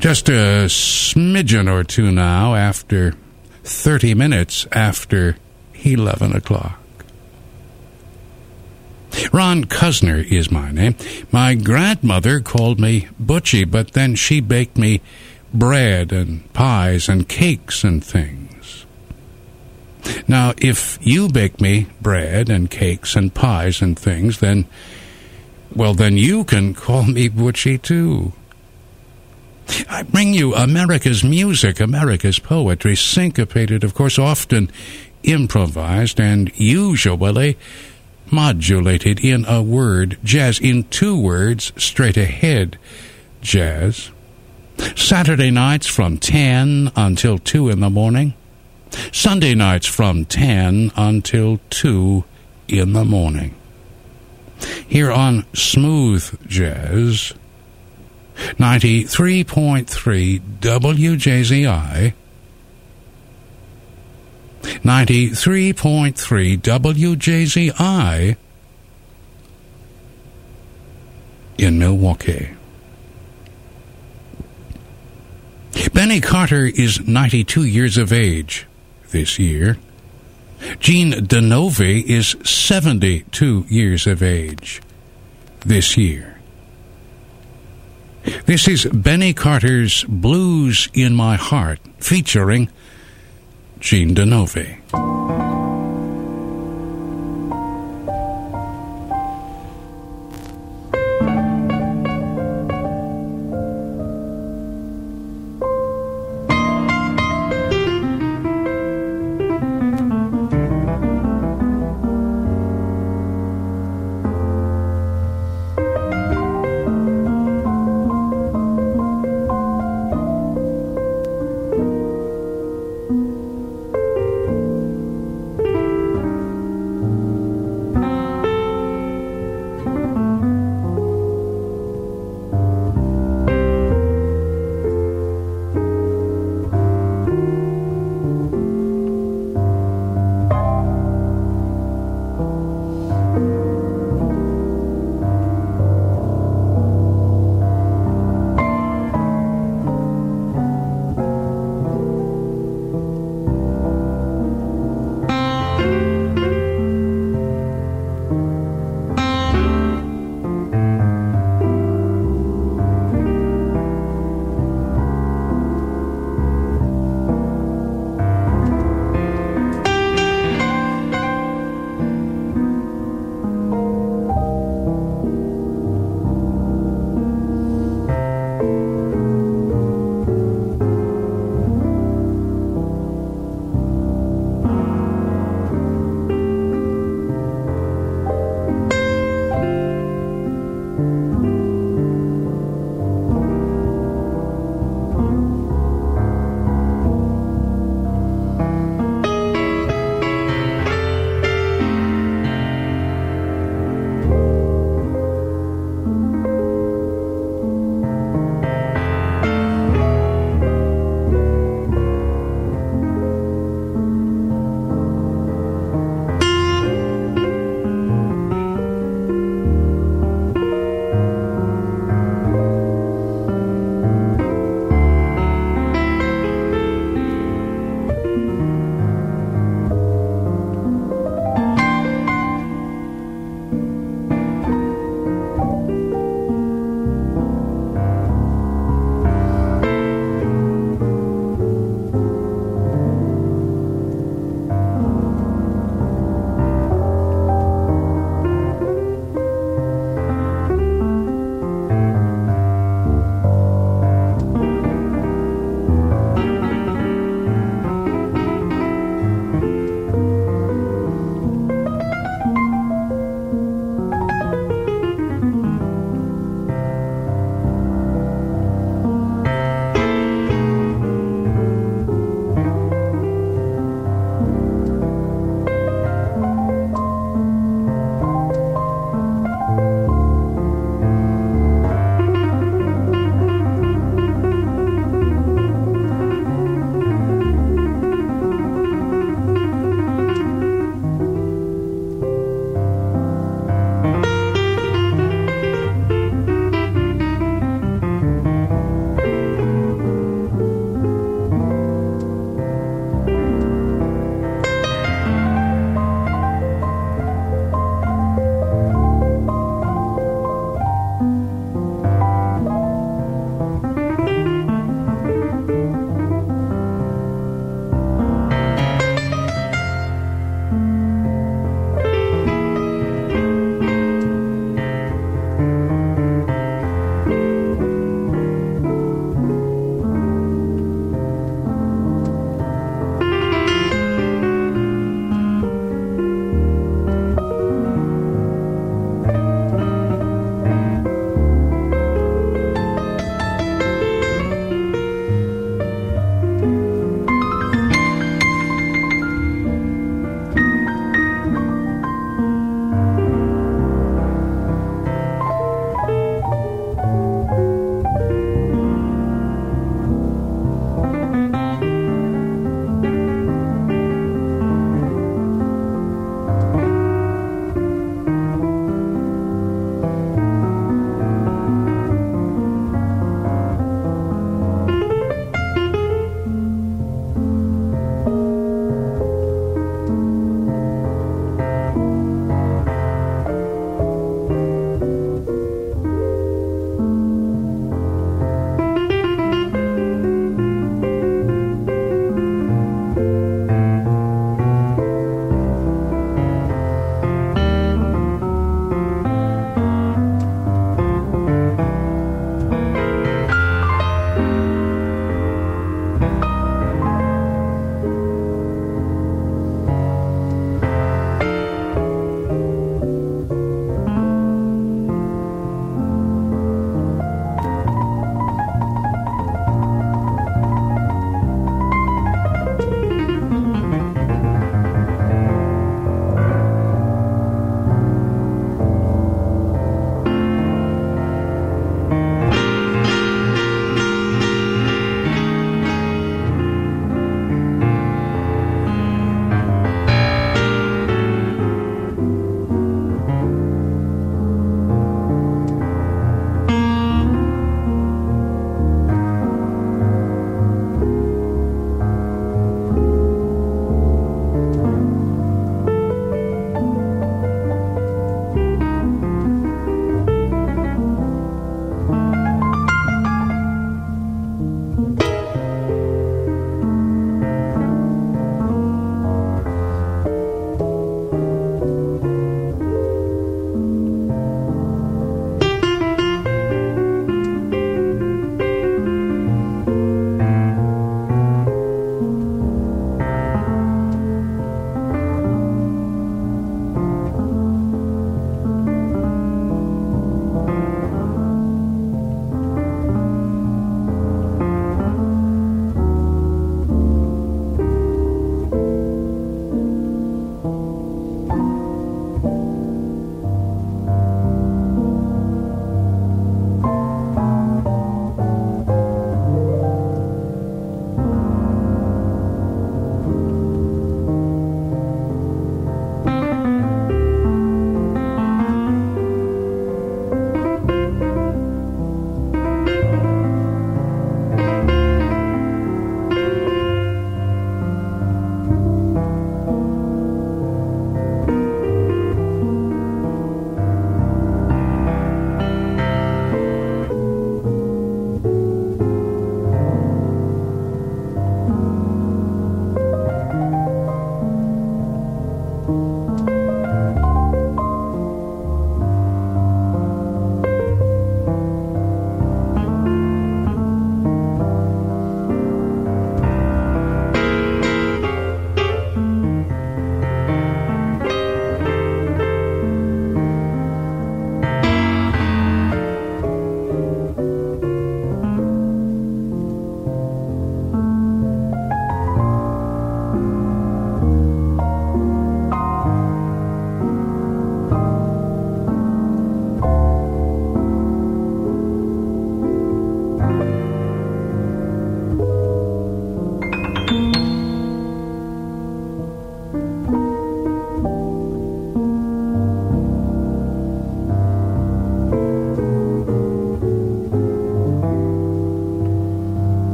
Just a smidgen or two now after 30 minutes after 11 o'clock. Ron Cuzner is my name. My grandmother called me Butchie, but then she baked me bread and pies and cakes and things. Now, if you bake me bread and cakes and pies and things, then, well, then you can call me Butchie too. I bring you America's music, America's poetry, syncopated, of course, often improvised, and usually modulated in a word, jazz, in two words, straight ahead jazz. Saturday nights from 10 until 2 in the morning. Sunday nights from 10 until 2 in the morning. Here on Smooth Jazz, 93.3 WJZI, 93.3 WJZI in Milwaukee. Benny Carter is 92 years of age this year. Gene DiNovi is 72 years of age this year. This is Benny Carter's Blues in My Heart featuring Gene DiNovi.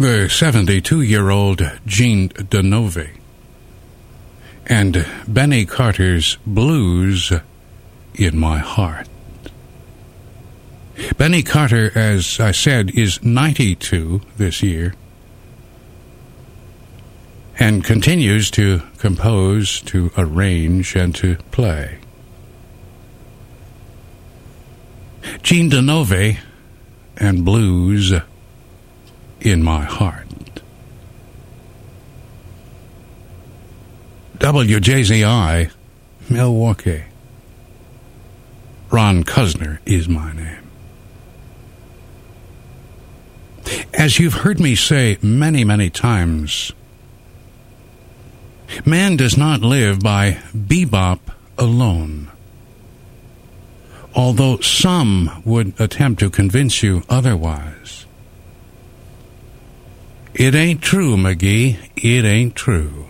The 72 year old Gene DiNovi, and Benny Carter's Blues in My Heart. Benny Carter, as I said, is 92 this year and continues to compose, to arrange, and to play. Gene DiNovi and Blues in My Heart. WJZI, Milwaukee. Ron Cuzner is my name. As you've heard me say many, many times, man does not live by bebop alone. Although some would attempt to convince you otherwise. It ain't true, McGee. It ain't true.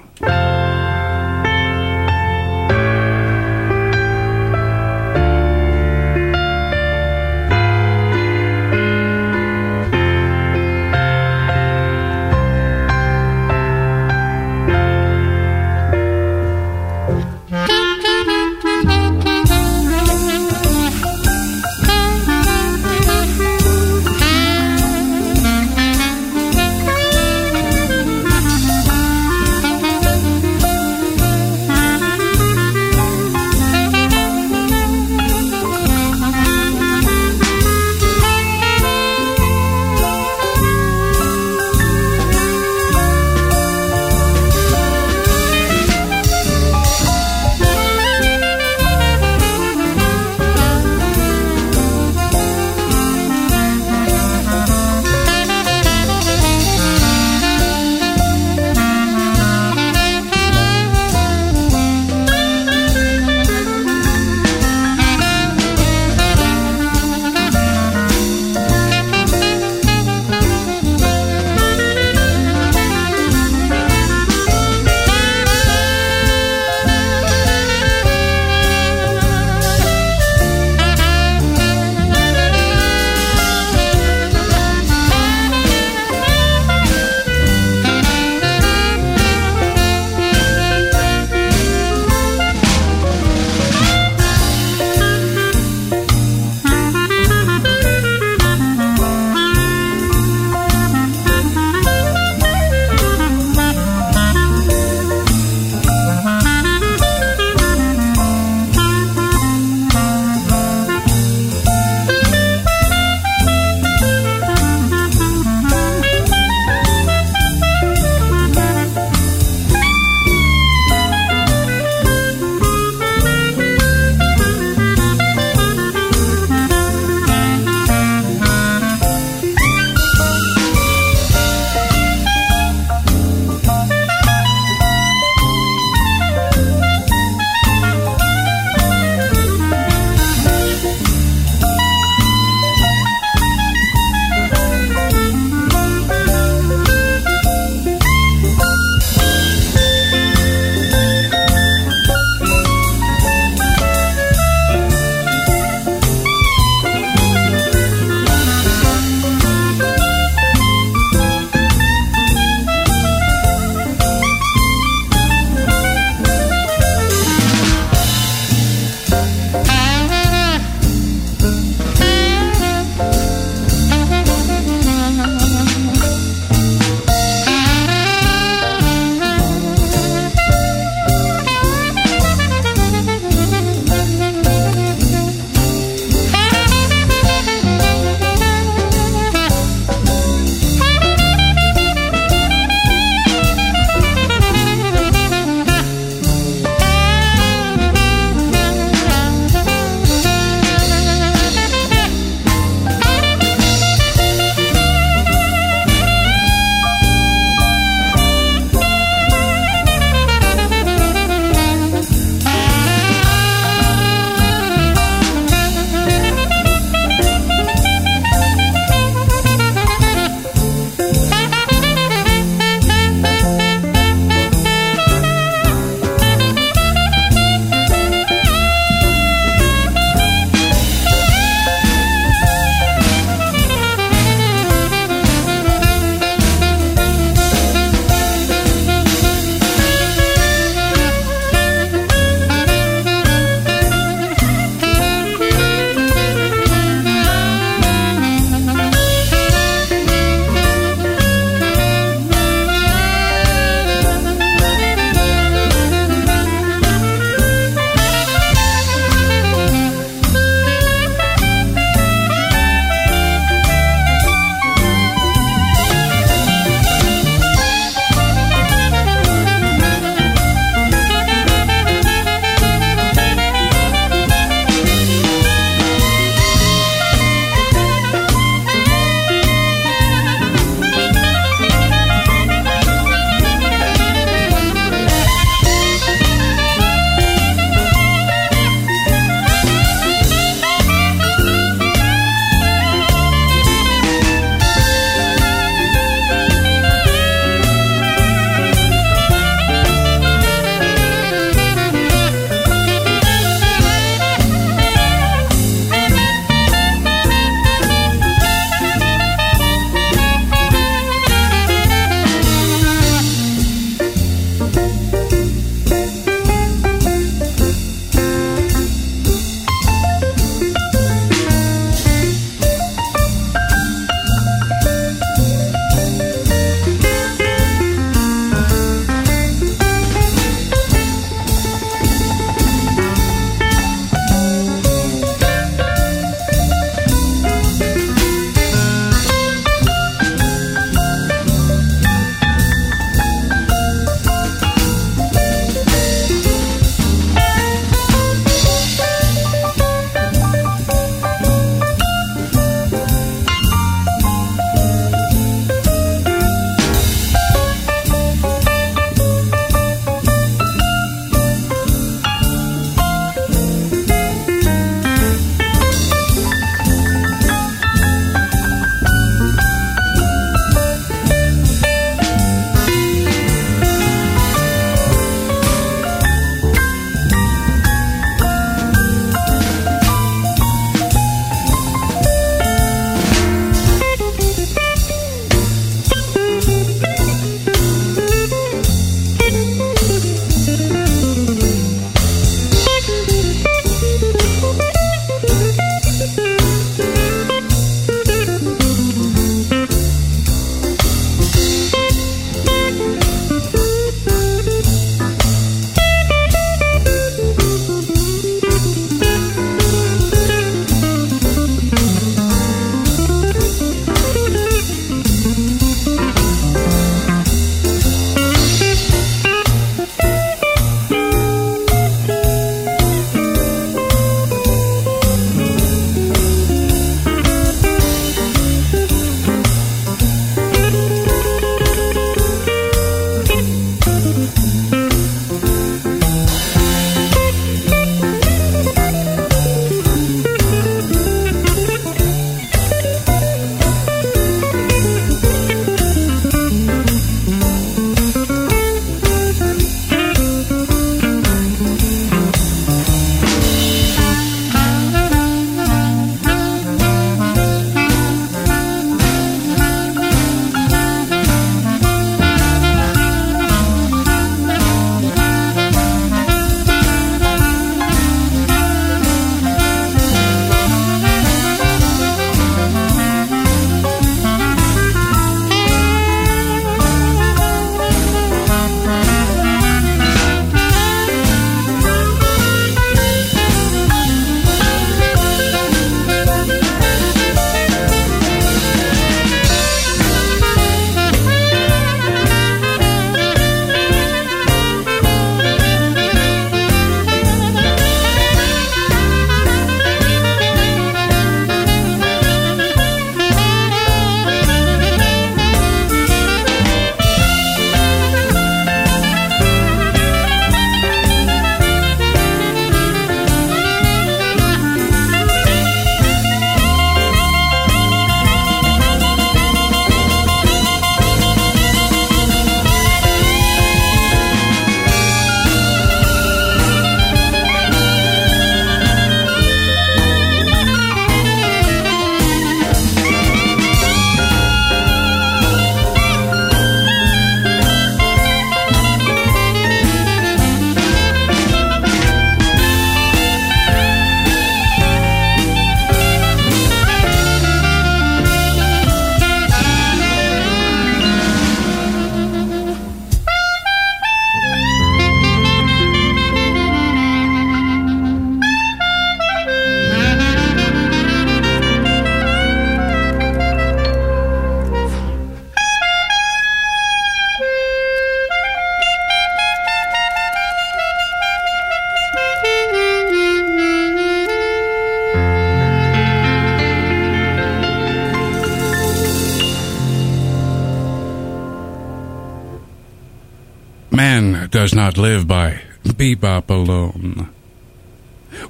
Does not live by bebop alone.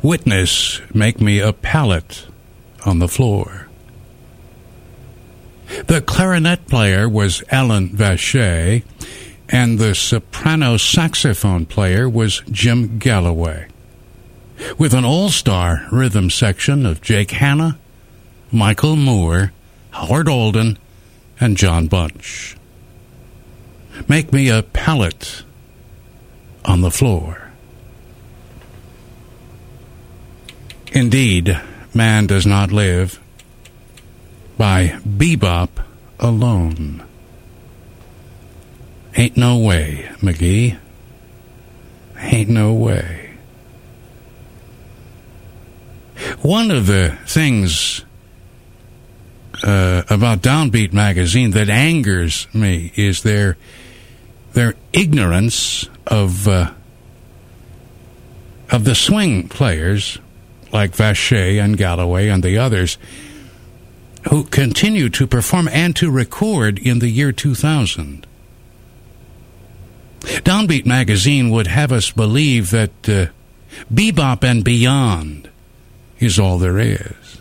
Witness, make me a pallet on the floor. The clarinet player was Allan Vaché, and the soprano saxophone player was Jim Galloway, with an all star rhythm section of Jake Hanna, Michael Moore, Howard Alden, and John Bunch. Make me a pallet on the floor. Indeed, man does not live by bebop alone. Ain't no way, McGee. Ain't no way. One of the things uh, about Downbeat magazine that angers me is their their ignorance of uh, of the swing players like Vache and Galloway and the others who continue to perform and to record in the year 2000. Downbeat magazine would have us believe that uh, bebop and beyond is all there is.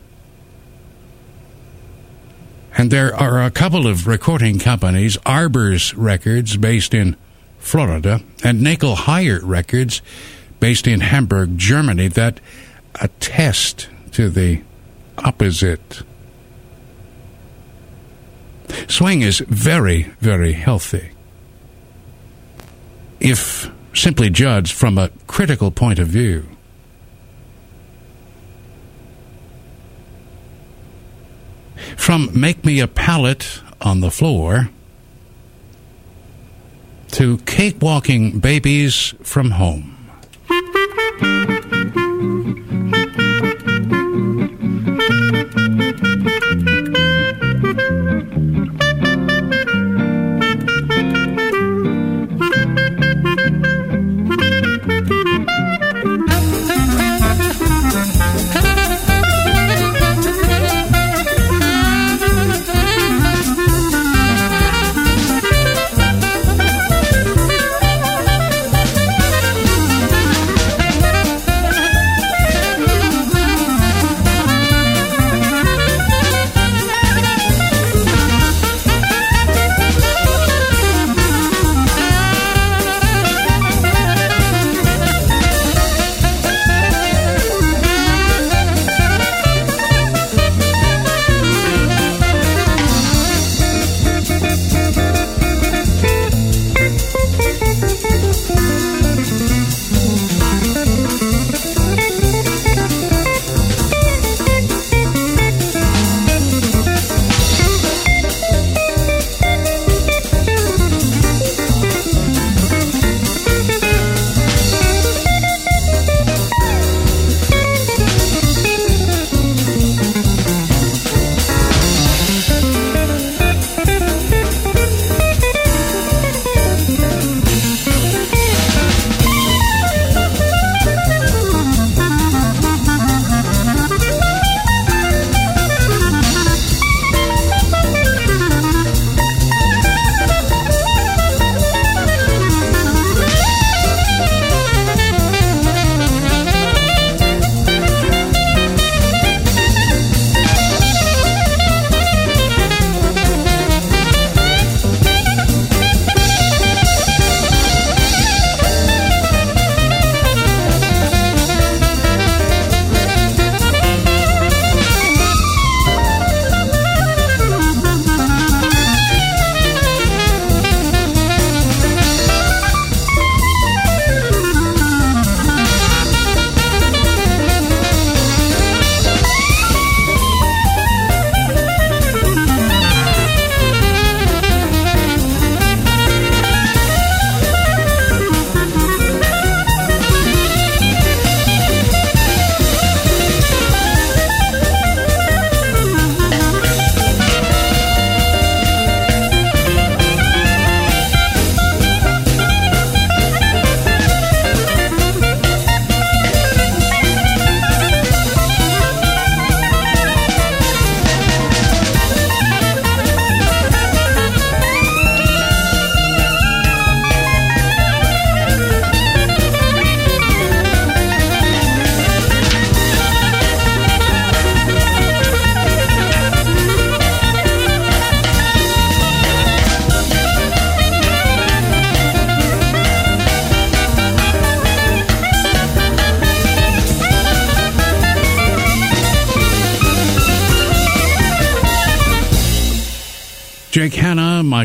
And there are a couple of recording companies, Arbors Records, based in Florida, and Nagel-Heyer Records, based in Hamburg, Germany, that attest to the opposite. Swing is very, very healthy. If simply judged from a critical point of view. From Make Me a Pallet on the Floor to Cakewalking Babies from Home.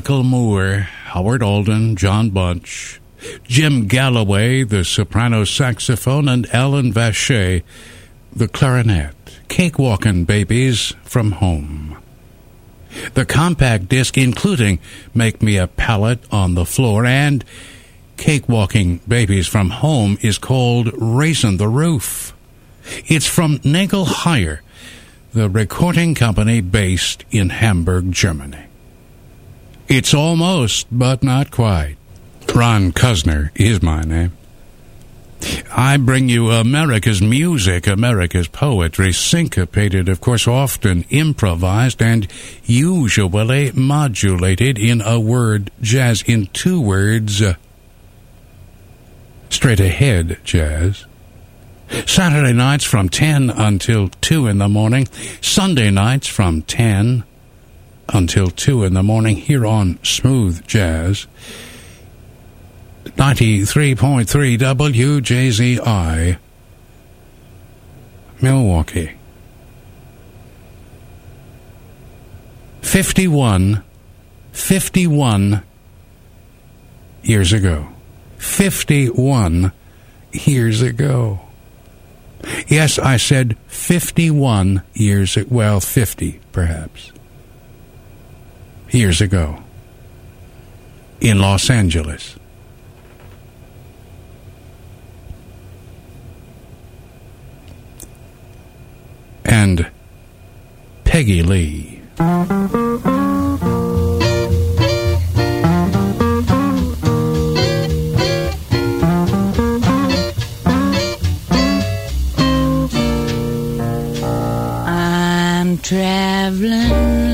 Michael Moore, Howard Alden, John Bunch, Jim Galloway, the soprano saxophone, and Allan Vaché, the clarinet. Cakewalkin' Babies from Home. The compact disc, including Make Me a Pallet on the Floor and Cakewalking Babies from Home, is called Raisin the Roof. It's from Nagel-Heyer, the recording company based in Hamburg, Germany. It's almost, but not quite. Ron Cuzner is my name. I bring you America's music, America's poetry, syncopated, of course, often improvised and usually modulated in a word jazz, in two words, straight ahead jazz. Saturday nights from 10 until 2 in the morning, Sunday nights from 10 until 2 in the morning here on Smooth Jazz. 93.3 WJZI, Milwaukee. 51, 51 years ago. 51 years ago. Yes, I said 51 years, well, 50 perhaps, years ago in Los Angeles. and Peggy Lee. I'm traveling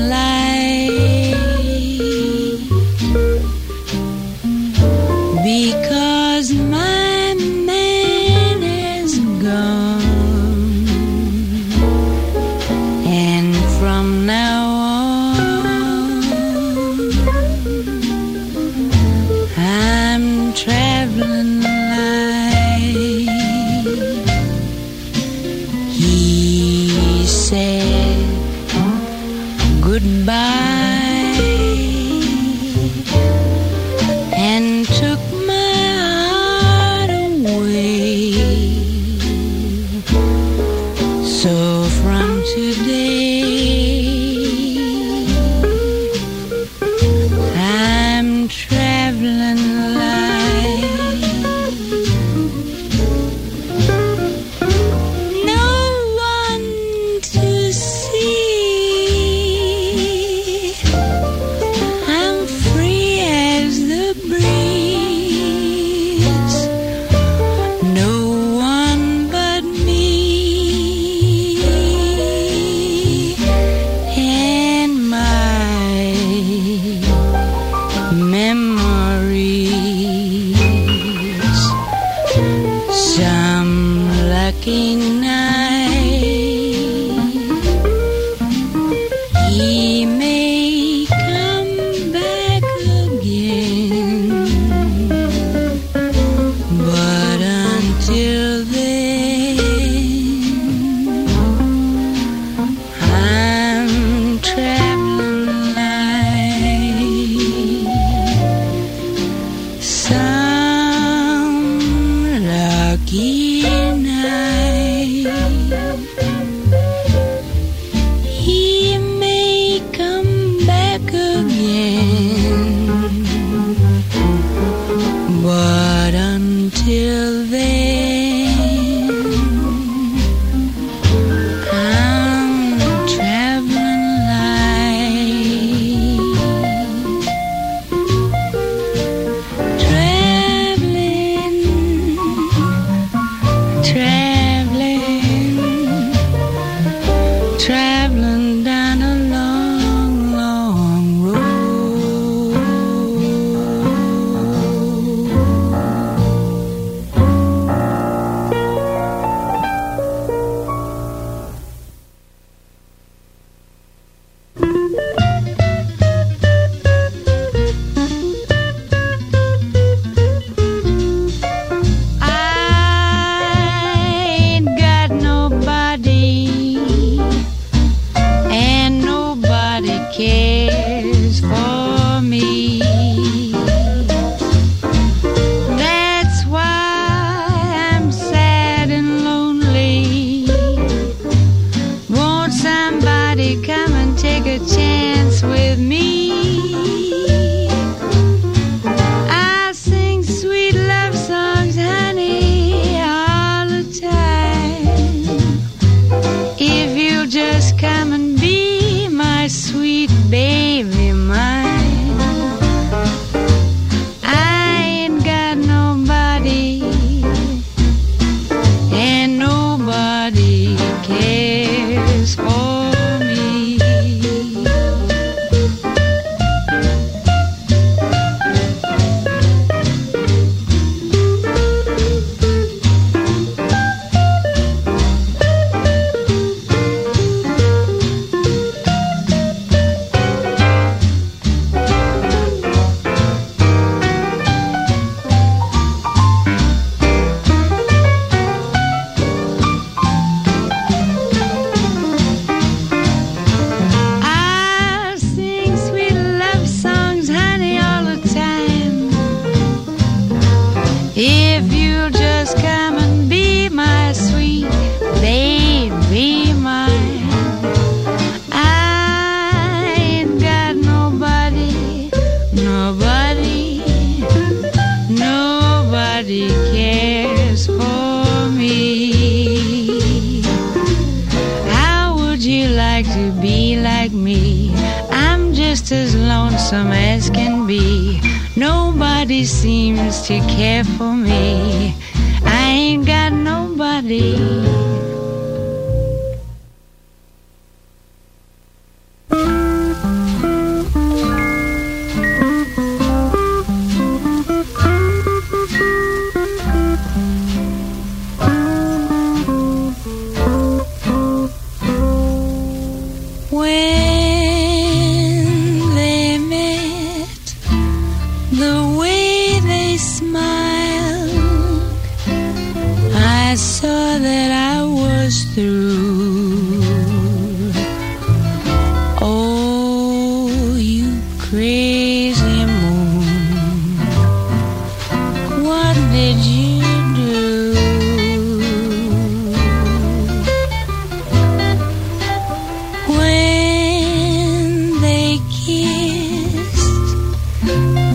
they kissed,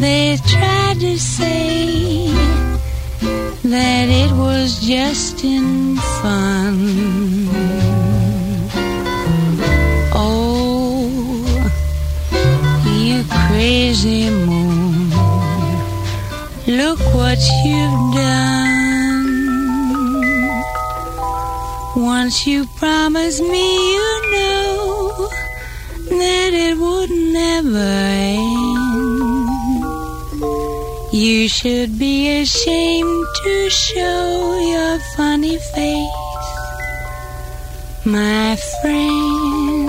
they tried to say that it was just in fun. Oh, you crazy moon, look what you've done. Once you promised me you never end. You should be ashamed to show your funny face, my friend.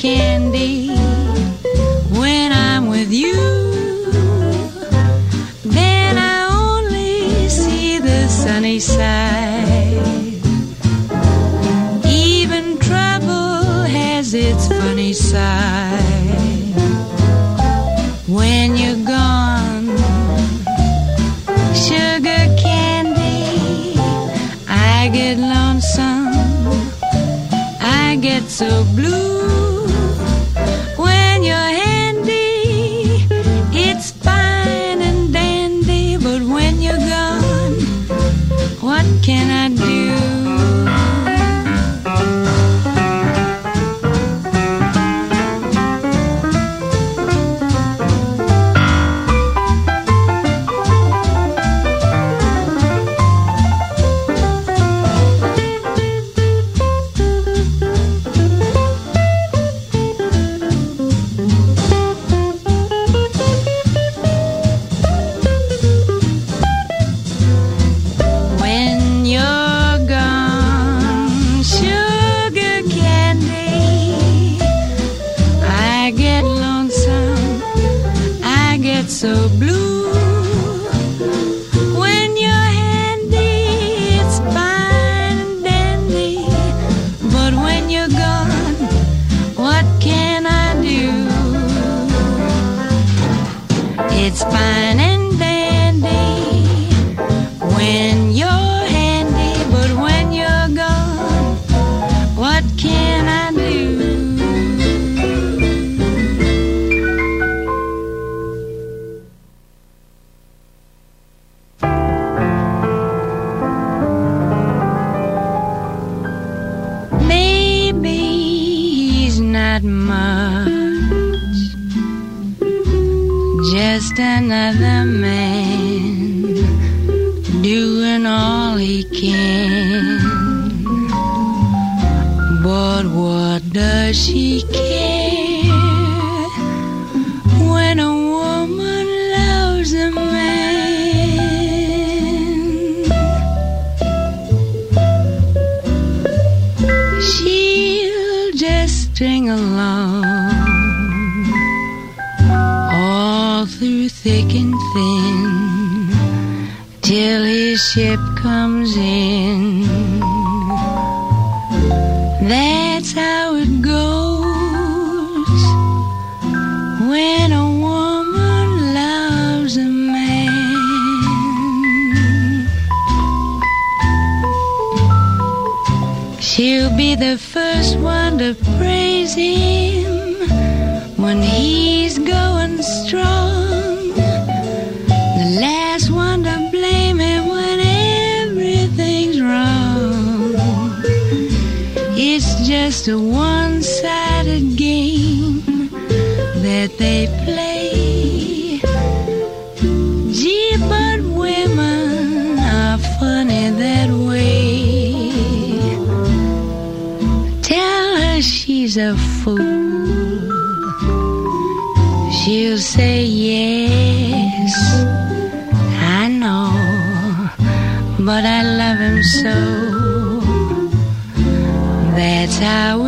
can. trotting along all through thick and thin till his ship comes in. Tchau.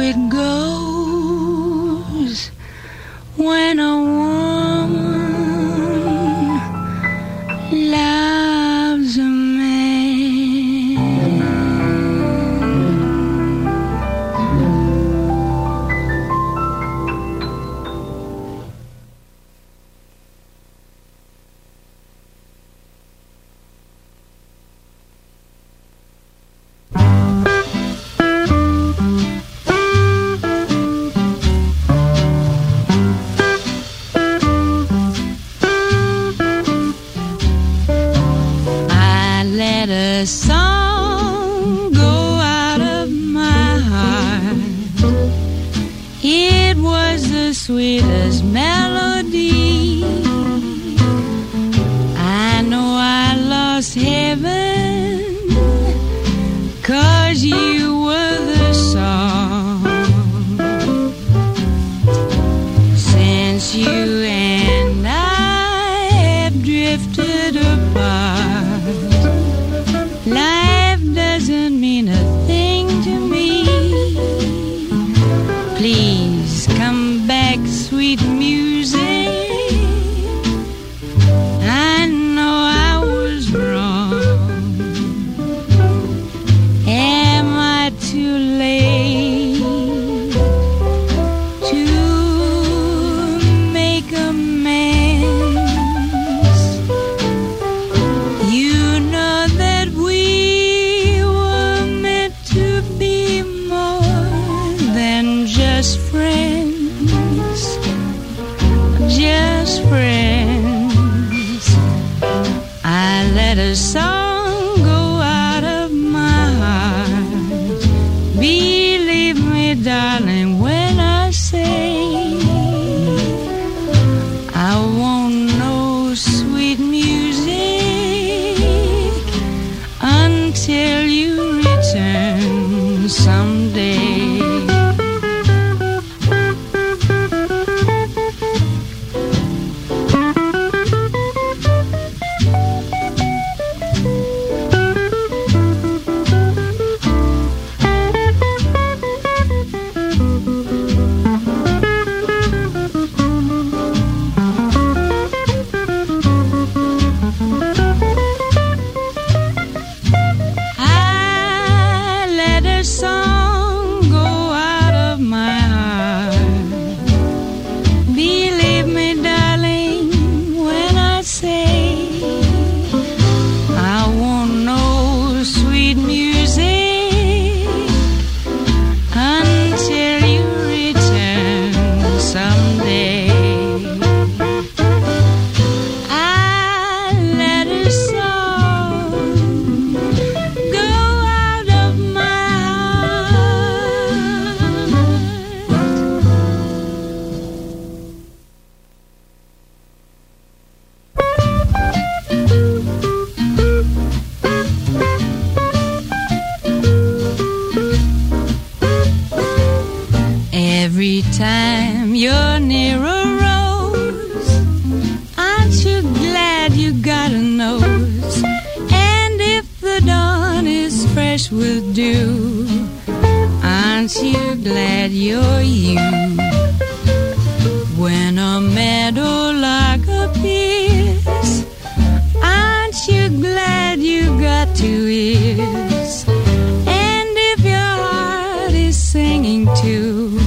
Too,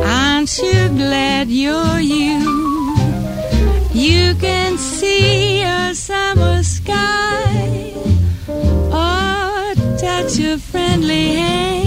aren't you glad you're you? You can see a summer sky or touch a friendly hand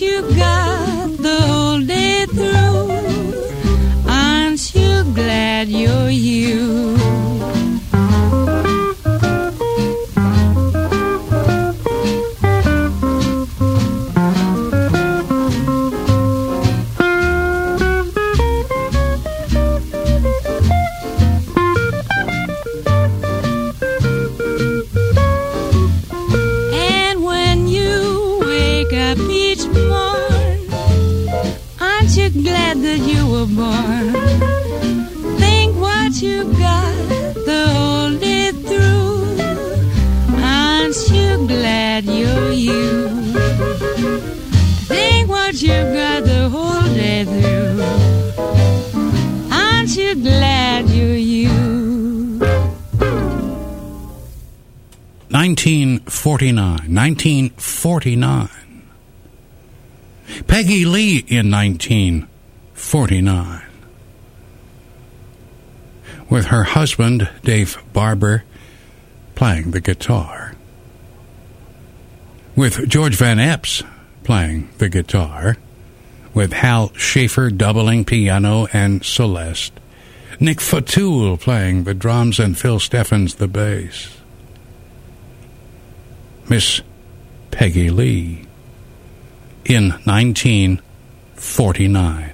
you got 1949. 1949. Peggy Lee in 1949. With her husband, Dave Barbour, playing the guitar. With George Van Eps playing the guitar. With Hal Schaefer doubling piano and Celeste. Nick Fatool playing the drums and Phil Stephens the bass. Miss Peggy Lee in 1949.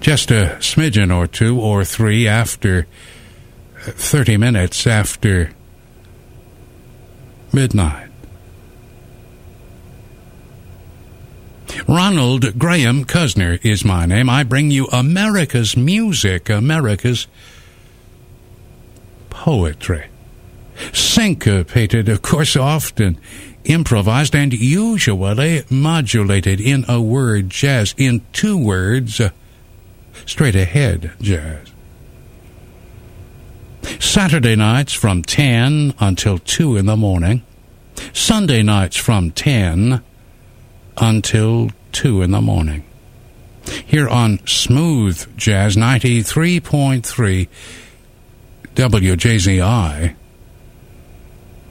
Just a smidgen or two or three after, uh, 30 minutes after midnight. Ronald Graham Cuzner is my name. I bring you America's music, America's poetry. Syncopated, of course, often improvised and usually modulated in a word jazz, in two words, uh, straight ahead jazz. Saturday nights from 10 until 2 in the morning. Sunday nights from 10 until 2 in the morning. Here on Smooth Jazz 93.3 WJZI,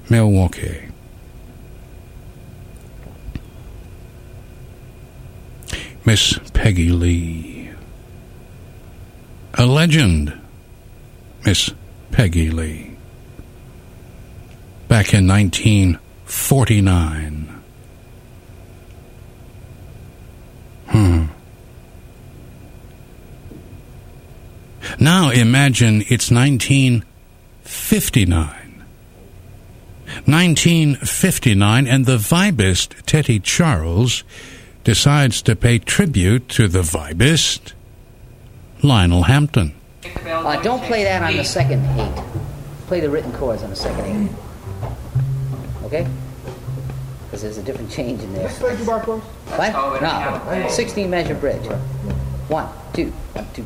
Milwaukee. Miss Peggy Lee. A legend, Miss Peggy Lee. Back in 1949. Hmm. Now imagine it's 1959. 1959, and the vibist Teddy Charles decides to pay tribute to the vibist Lionel Hampton. Uh, don't play that on the second eight. Play the written chords on the second eight. Okay? Because there's a different change in there. What? No. 16 measure bridge. One, two, one, two.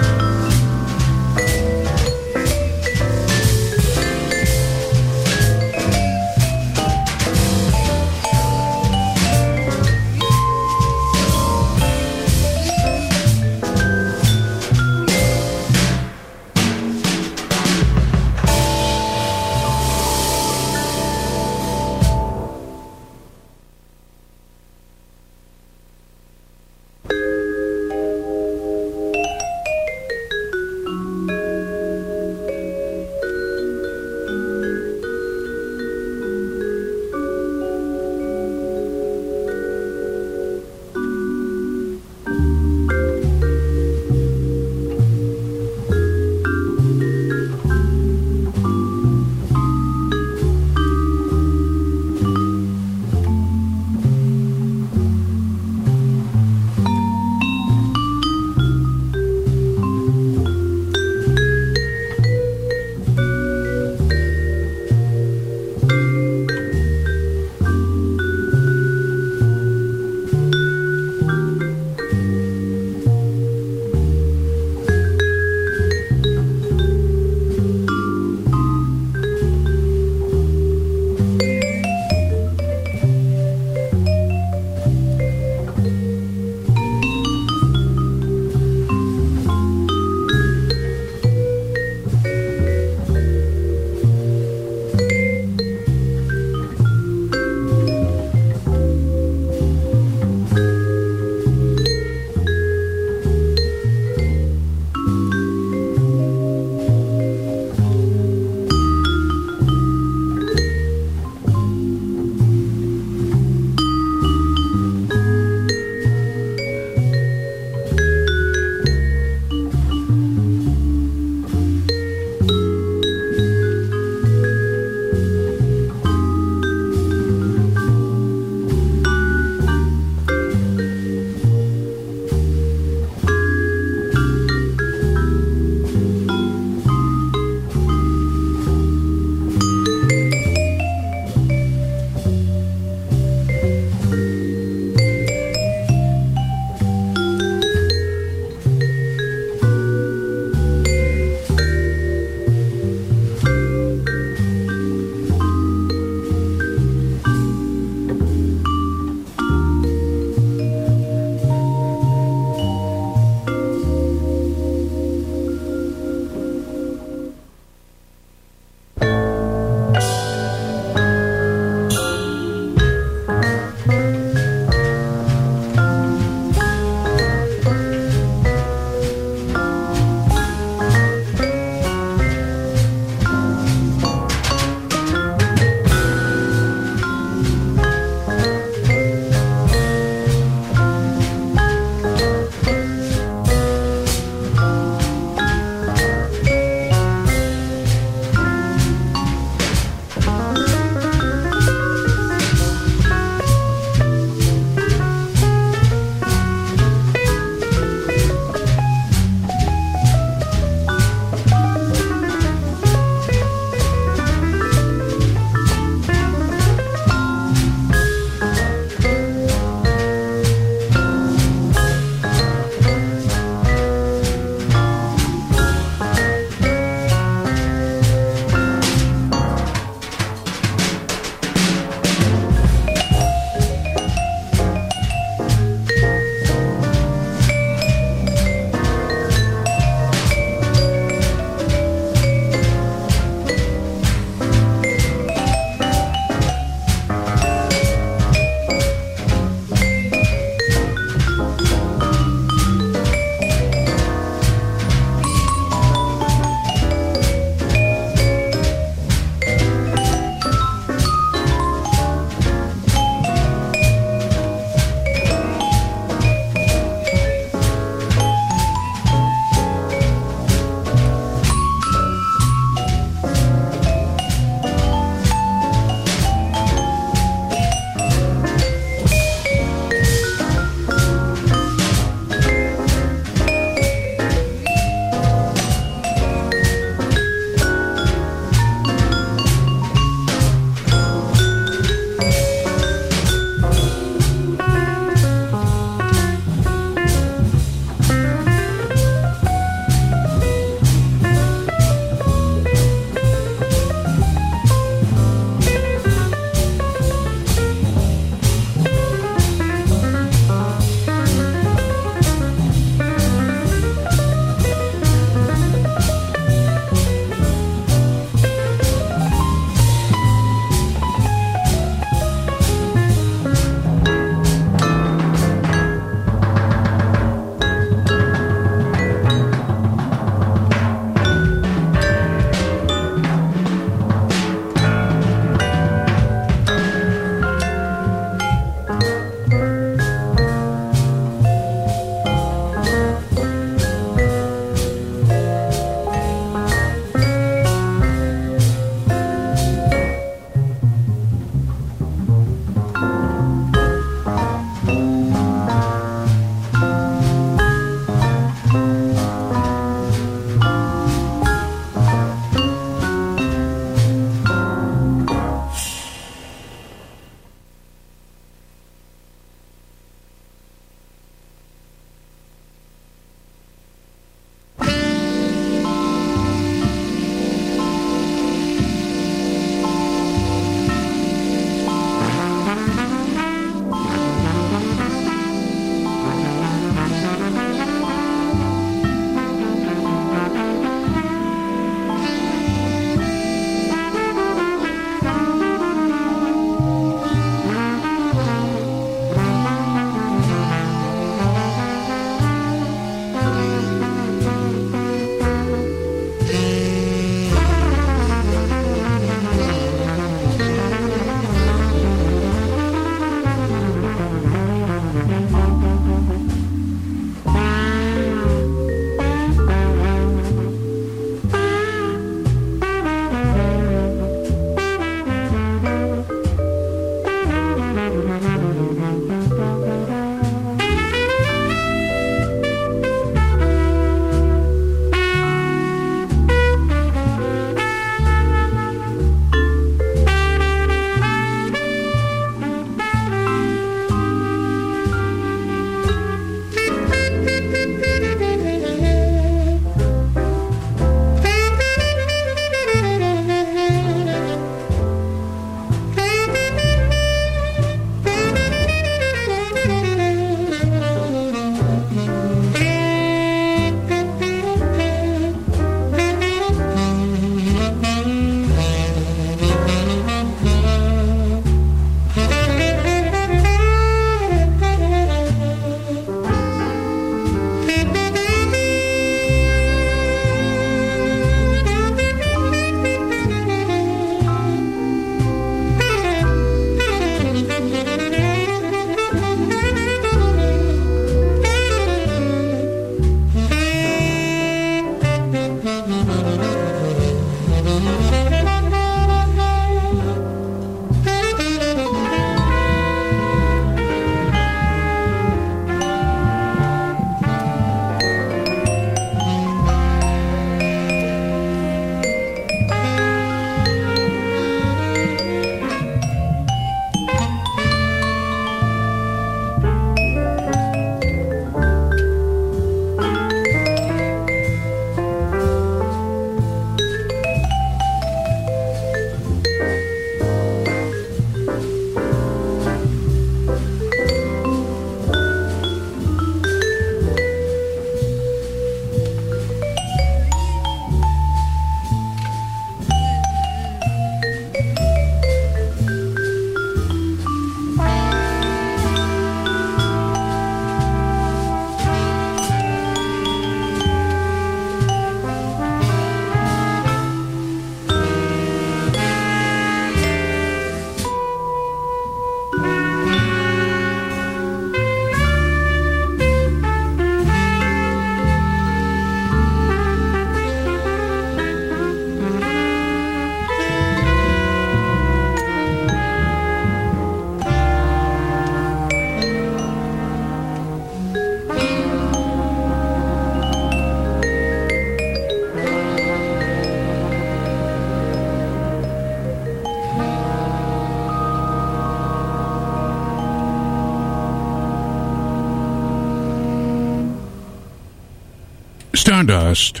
Stardust.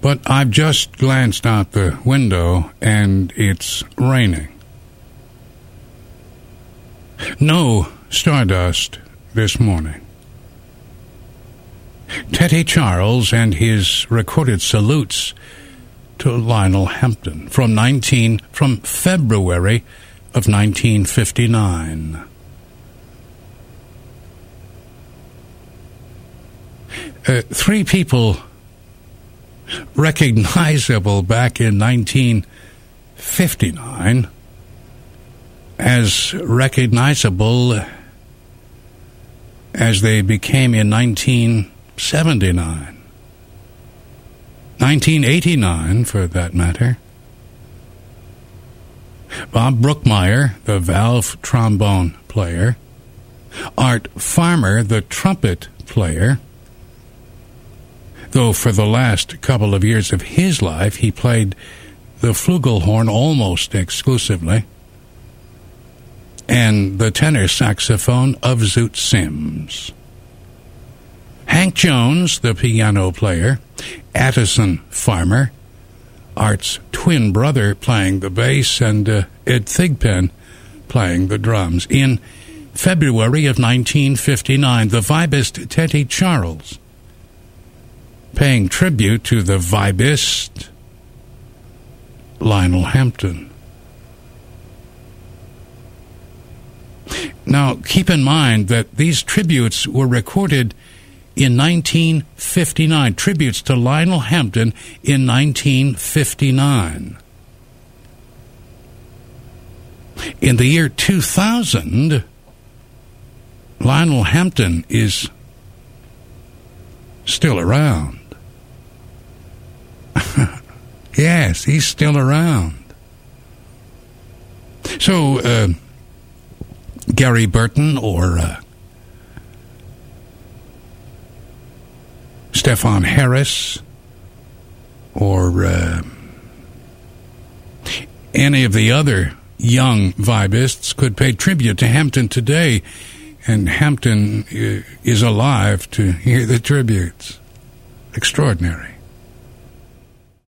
But I've just glanced out the window and it's raining. No stardust this morning. Teddy Charles and his recorded salutes to Lionel Hampton from 19 from February of 1959. Uh, three people recognizable back in 1959 as recognizable as they became in 1979. 1989, for that matter. Bob Brookmeyer, the valve trombone player. Art Farmer, the trumpet player. Though for the last couple of years of his life he played the flugelhorn almost exclusively. And the tenor saxophone of Zoot Sims. Hank Jones, the piano player, Addison Farmer, Art's twin brother playing the bass, and uh, Ed Thigpen playing the drums. In February of 1959, the vibist Teddy Charles, paying tribute to the vibist Lionel Hampton. Now, keep in mind that these tributes were recorded in 1959, tributes to Lionel Hampton in 1959. In the year 2000, Lionel Hampton is still around. yes, he's still around. So, uh, Gary Burton or uh, Stefon Harris or uh, any of the other young vibists could pay tribute to Hampton today, and Hampton uh, is alive to hear the tributes. Extraordinary.